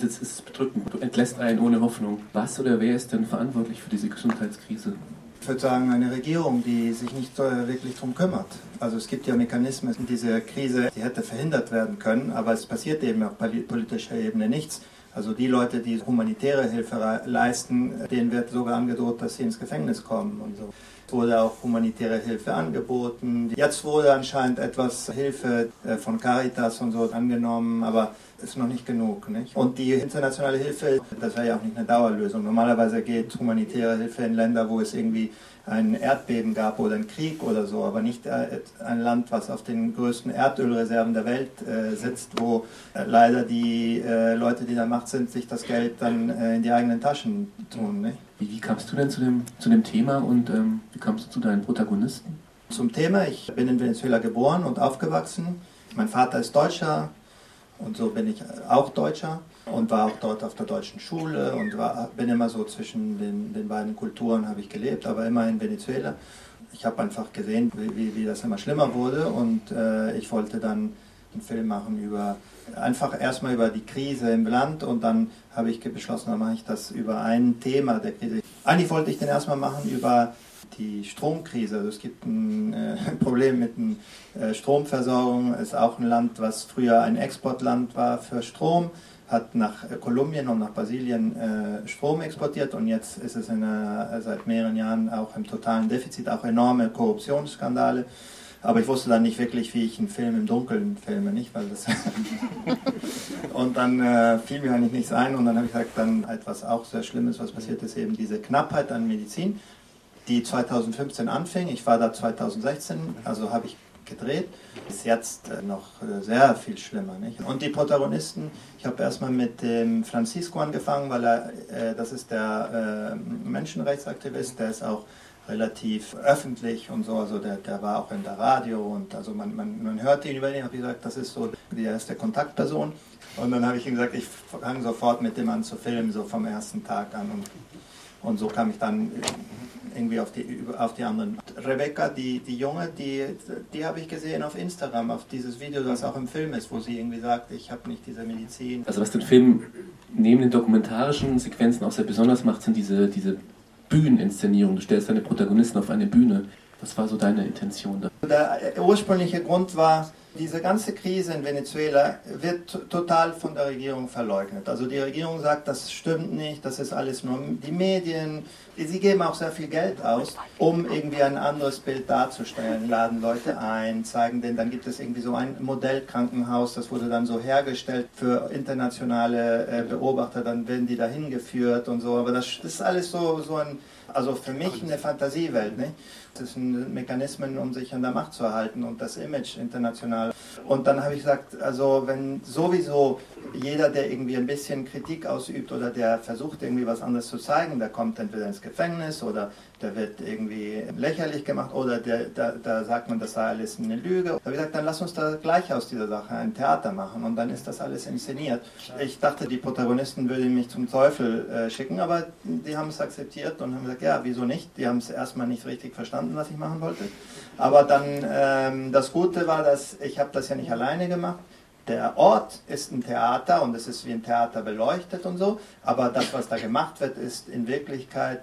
Das ist bedrückend. Du entlässt einen ohne Hoffnung. Was oder wer ist denn verantwortlich für diese Gesundheitskrise? Ich würde sagen, eine Regierung, die sich nicht wirklich darum kümmert. Also es gibt ja Mechanismen in dieser Krise, die hätte verhindert werden können, aber es passiert eben auf politischer Ebene nichts. Also die Leute, die humanitäre Hilfe leisten, denen wird sogar angedroht, dass sie ins Gefängnis kommen und so. Wurde auch humanitäre Hilfe angeboten. Jetzt wurde anscheinend etwas Hilfe äh, von Caritas und so angenommen, aber ist noch nicht genug. Nicht? Und die internationale Hilfe, das wäre ja auch nicht eine Dauerlösung. Normalerweise geht humanitäre Hilfe in Länder, wo es irgendwie ein Erdbeben gab oder einen Krieg oder so, aber nicht äh, ein Land, was auf den größten Erdölreserven der Welt äh, sitzt, wo leider die Leute, die da Macht sind, sich das Geld dann in die eigenen Taschen tun. Nicht? Wie, wie, kamst du denn zu dem, zu dem Thema und ähm, wie kamst du zu deinen Protagonisten? Zum Thema, ich bin in Venezuela geboren und aufgewachsen. Mein Vater ist Deutscher, und so bin ich auch Deutscher und war auch dort auf der deutschen Schule und war, bin immer so zwischen den, den beiden Kulturen habe ich gelebt, aber immer in Venezuela. Ich habe einfach gesehen, wie, wie, das immer schlimmer wurde und äh, ich wollte dann einen Film machen über einfach erstmal über die Krise im Land und dann habe ich beschlossen, dann mache ich das über ein Thema der Krise. Eigentlich wollte ich den erstmal machen über die Stromkrise. Also es gibt ein, äh, Problem mit der äh, Stromversorgung. Es ist auch ein Land, was früher ein Exportland war für Strom, hat nach Kolumbien und nach Brasilien äh, Strom exportiert und jetzt ist es einer, seit mehreren Jahren auch im totalen Defizit, auch enorme Korruptionsskandale. Aber ich wusste dann nicht wirklich, wie ich einen Film im Dunkeln filme, nicht? Weil das und dann äh, fiel mir eigentlich nichts ein und dann habe ich gesagt, dann etwas auch sehr Schlimmes, was passiert ist, eben diese Knappheit an Medizin die 2015 anfing. Ich war da 2016, also habe ich gedreht. Ist jetzt äh, noch äh, sehr viel schlimmer. Nicht? Und die Protagonisten, ich habe erstmal mit dem Francisco angefangen, weil er, äh, das ist der Menschenrechtsaktivist, der ist auch relativ öffentlich und so, also der, der war auch in der Radio und also man, man, man hört ihn über ihn, habe gesagt, das ist so die erste Kontaktperson. Und dann habe ich ihm gesagt, ich fange sofort mit dem an zu filmen, so vom ersten Tag an. Und, und so kam ich dann irgendwie auf die, auf die anderen. Rebecca, die, die Junge, die, die habe ich gesehen auf Instagram, auf dieses Video, das auch im Film ist, wo sie irgendwie sagt, ich habe nicht diese Medizin. Also was den Film neben den dokumentarischen Sequenzen auch sehr besonders macht, sind diese, diese Bühneninszenierungen. Du stellst deine Protagonisten auf eine Bühne. Was war so deine Intention? Der ursprüngliche Grund war, diese ganze Krise in Venezuela wird total von der Regierung verleugnet. Also die Regierung sagt, das stimmt nicht, das ist alles nur die Medien. Sie geben auch sehr viel Geld aus, um irgendwie ein anderes Bild darzustellen, laden Leute ein, zeigen denen, dann gibt es irgendwie so ein Modellkrankenhaus, das wurde dann so hergestellt für internationale äh, Beobachter, dann werden die dahin geführt und so. Aber das ist alles so, so ein, also für mich eine Fantasiewelt. Nicht? Das sind Mechanismen, um sich an der Macht zu erhalten und das Image international. Und dann habe ich gesagt, also wenn sowieso jeder, der irgendwie ein bisschen Kritik ausübt oder der versucht irgendwie was anderes zu zeigen, der kommt entweder ins Gefängnis oder der wird irgendwie lächerlich gemacht oder der, da, da sagt man, das sei alles eine Lüge. Da habe ich gesagt, dann lass uns da gleich aus dieser Sache ein Theater machen und dann ist das alles inszeniert. Ich dachte, die Protagonisten würden mich zum Teufel äh, schicken, aber die haben es akzeptiert und haben gesagt, ja, wieso nicht? Die haben es erstmal nicht richtig verstanden, was ich machen wollte. Aber dann, ähm, das Gute war, dass ich habe das ja nicht alleine gemacht der Ort ist ein Theater und es ist wie ein Theater beleuchtet und so, aber das, was da gemacht wird, ist in Wirklichkeit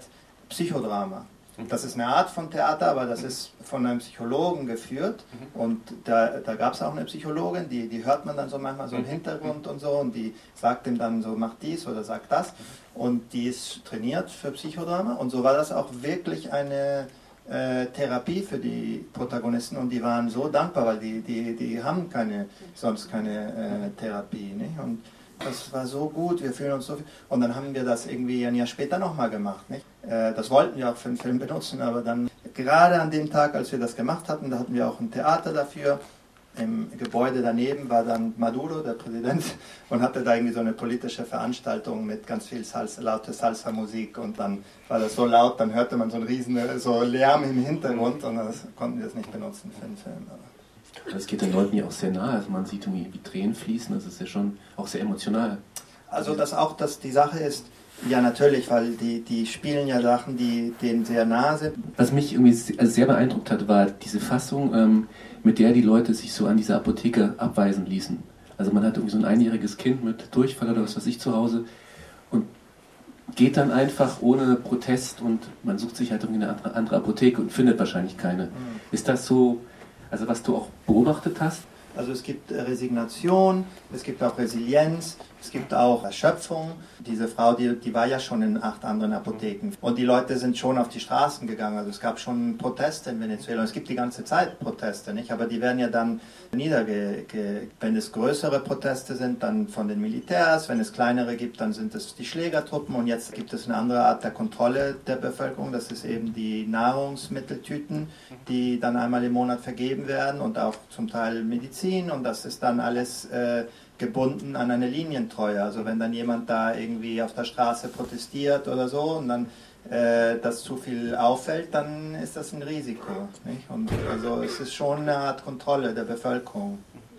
Psychodrama. Mhm. Das ist eine Art von Theater, aber das ist von einem Psychologen geführt. Mhm. Und da, da gab es auch eine Psychologin, die, die hört man dann so manchmal so im mhm. Hintergrund und so. Und die sagt ihm dann so, mach dies oder sag das. Und die ist trainiert für Psychodrama. Und so war das auch wirklich eine äh, Therapie für die Protagonisten. Und die waren so dankbar, weil die, die, die haben keine, sonst keine äh, Therapie. Nicht? Und das war so gut, wir fühlen uns so viel. Und dann haben wir das irgendwie ein Jahr später nochmal gemacht. Nicht? Äh, das wollten wir auch für den Film benutzen, aber dann gerade an dem Tag, als wir das gemacht hatten, da hatten wir auch ein Theater dafür. Im Gebäude daneben war dann Maduro, der Präsident, und hatte da irgendwie so eine politische Veranstaltung mit ganz viel Salsa, laute Salsa-Musik. Und dann war das so laut, dann hörte man so einen riesen so Lärm im Hintergrund und dann konnten wir es nicht benutzen für den Film. Aber das geht den Leuten ja auch sehr nahe. Also man sieht irgendwie wie Tränen fließen, das ist ja schon auch sehr emotional. Also dass auch dass die Sache ist, ja natürlich, weil die, die spielen ja Sachen, die denen sehr nahe sind. Was mich irgendwie sehr beeindruckt hat, war diese Fassung, ähm, mit der die Leute sich so an dieser Apotheke abweisen ließen. Also man hat irgendwie so ein einjähriges Kind mit Durchfall oder was weiß ich zu Hause und geht dann einfach ohne Protest und man sucht sich halt irgendwie eine andere, andere Apotheke und findet wahrscheinlich keine. Mhm. Ist das so, also was du auch beobachtet hast? Also es gibt Resignation, es gibt auch Resilienz, es gibt auch Erschöpfung. Diese Frau, die, die war ja schon in acht anderen Apotheken. Und die Leute sind schon auf die Straßen gegangen. Also es gab schon Proteste in Venezuela. Es gibt die ganze Zeit Proteste, nicht? Aber die werden ja dann niederge... Wenn es größere Proteste sind, dann von den Militärs. Wenn es kleinere gibt, dann sind es die Schlägertruppen. Und jetzt gibt es eine andere Art der Kontrolle der Bevölkerung. Das ist eben die Nahrungsmitteltüten, die dann einmal im Monat vergeben werden und auch zum Teil Medizin. Und das ist dann alles... Äh, gebunden an eine Linientreue. Also wenn dann jemand da irgendwie auf der Straße protestiert oder so und dann äh, das zu viel auffällt, dann ist das ein Risiko. Nicht? Und also es ist schon eine Art Kontrolle der Bevölkerung.